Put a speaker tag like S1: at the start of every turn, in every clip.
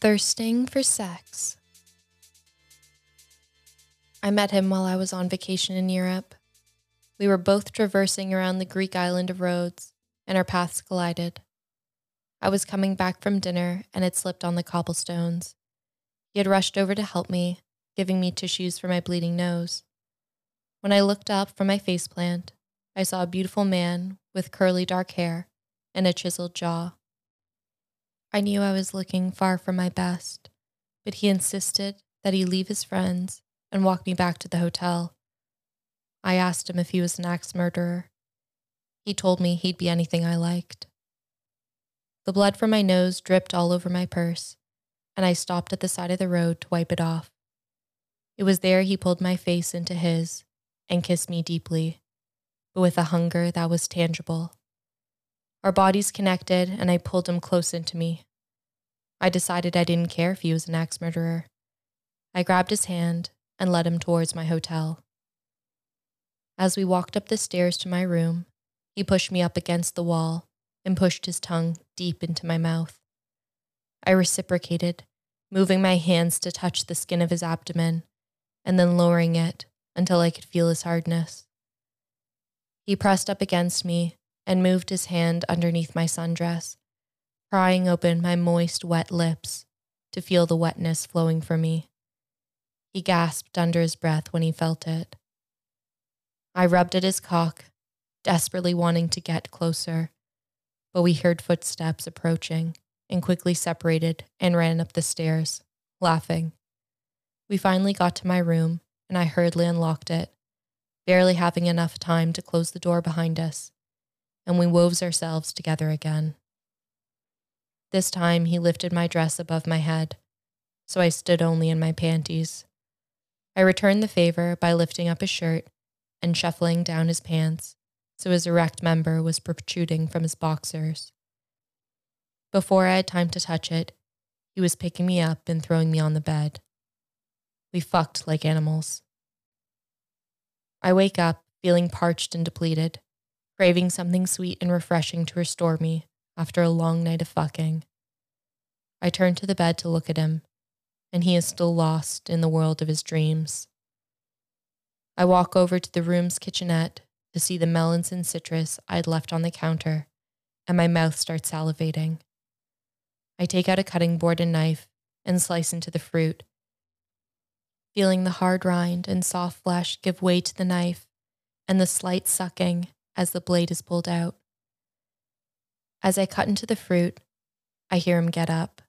S1: Thirsting for sex. I met him while I was on vacation in Europe. We were both traversing around the Greek island of Rhodes, and our paths collided. I was coming back from dinner and had slipped on the cobblestones. He had rushed over to help me, giving me tissues for my bleeding nose. When I looked up from my faceplant, I saw a beautiful man with curly dark hair and a chiseled jaw. I knew I was looking far from my best, but he insisted that he leave his friends and walk me back to the hotel. I asked him if he was an axe murderer. He told me he'd be anything I liked. The blood from my nose dripped all over my purse, and I stopped at the side of the road to wipe it off. It was there he pulled my face into his and kissed me deeply, but with a hunger that was tangible. Our bodies connected, and I pulled him close into me. I decided I didn't care if he was an axe murderer. I grabbed his hand and led him towards my hotel. As we walked up the stairs to my room, he pushed me up against the wall and pushed his tongue deep into my mouth. I reciprocated, moving my hands to touch the skin of his abdomen and then lowering it until I could feel his hardness. He pressed up against me and moved his hand underneath my sundress, prying open my moist, wet lips to feel the wetness flowing from me. He gasped under his breath when he felt it. I rubbed at his cock, desperately wanting to get closer, but we heard footsteps approaching and quickly separated and ran up the stairs, laughing. We finally got to my room, and I hurriedly unlocked it, barely having enough time to close the door behind us and we wove ourselves together again. This time he lifted my dress above my head, so I stood only in my panties. I returned the favor by lifting up his shirt and shuffling down his pants so his erect member was protruding from his boxers. Before I had time to touch it, he was picking me up and throwing me on the bed. We fucked like animals. I wake up feeling parched and depleted craving something sweet and refreshing to restore me after a long night of fucking. I turn to the bed to look at him, and he is still lost in the world of his dreams. I walk over to the room's kitchenette to see the melons and citrus I'd left on the counter, and my mouth starts salivating. I take out a cutting board and knife and slice into the fruit. Feeling the hard rind and soft flesh give way to the knife and the slight sucking as the blade is pulled out. As I cut into the fruit, I hear him get up.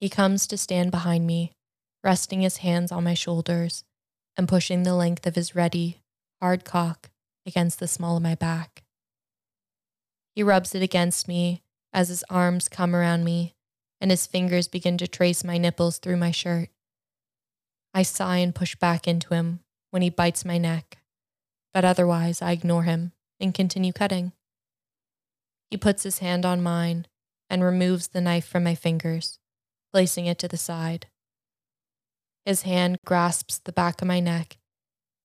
S1: He comes to stand behind me, resting his hands on my shoulders and pushing the length of his ready, hard cock against the small of my back. He rubs it against me as his arms come around me and his fingers begin to trace my nipples through my shirt. I sigh and push back into him when he bites my neck but otherwise I ignore him and continue cutting. He puts his hand on mine and removes the knife from my fingers, placing it to the side. His hand grasps the back of my neck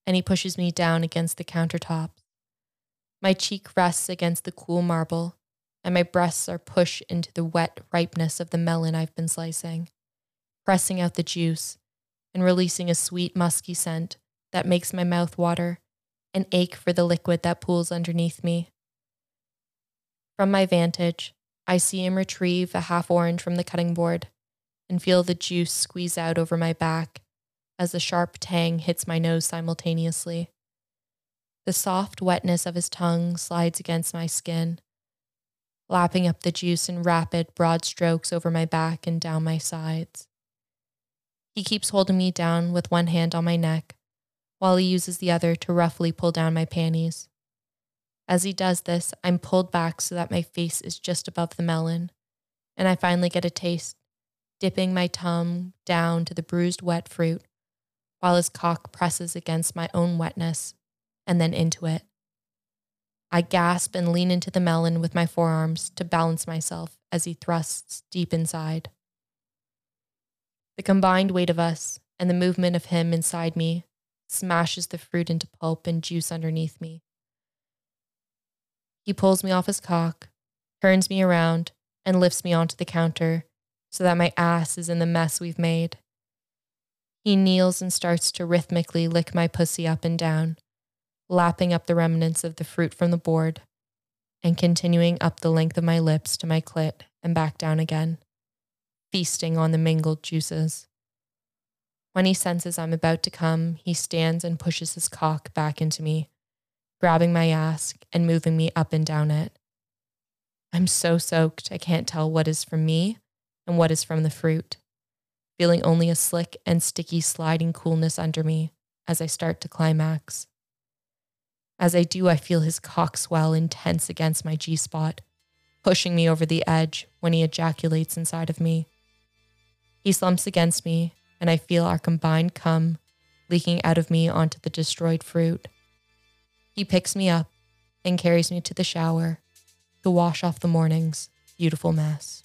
S1: and he pushes me down against the countertop. My cheek rests against the cool marble, and my breasts are pushed into the wet ripeness of the melon I've been slicing, pressing out the juice and releasing a sweet, musky scent that makes my mouth water and ache for the liquid that pools underneath me. From my vantage, I see him retrieve a half orange from the cutting board and feel the juice squeeze out over my back as the sharp tang hits my nose simultaneously. The soft wetness of his tongue slides against my skin, lapping up the juice in rapid, broad strokes over my back and down my sides. He keeps holding me down with one hand on my neck while he uses the other to roughly pull down my panties. As he does this, I'm pulled back so that my face is just above the melon, and I finally get a taste, dipping my tongue down to the bruised wet fruit, while his cock presses against my own wetness and then into it. I gasp and lean into the melon with my forearms to balance myself as he thrusts deep inside. The combined weight of us and the movement of him inside me smashes the fruit into pulp and juice underneath me. He pulls me off his cock, turns me around, and lifts me onto the counter so that my ass is in the mess we've made. He kneels and starts to rhythmically lick my pussy up and down, lapping up the remnants of the fruit from the board, and continuing up the length of my lips to my clit and back down again, feasting on the mingled juices. When he senses I'm about to come, he stands and pushes his cock back into me, grabbing my ass and moving me up and down it. I'm so soaked, I can't tell what is from me and what is from the fruit, feeling only a slick and sticky sliding coolness under me as I start to climax. As I do, I feel his cock swell intense against my G spot, pushing me over the edge when he ejaculates inside of me. He slumps against me and I feel our combined cum leaking out of me onto the destroyed fruit. He picks me up and carries me to the shower to wash off the morning's beautiful mess.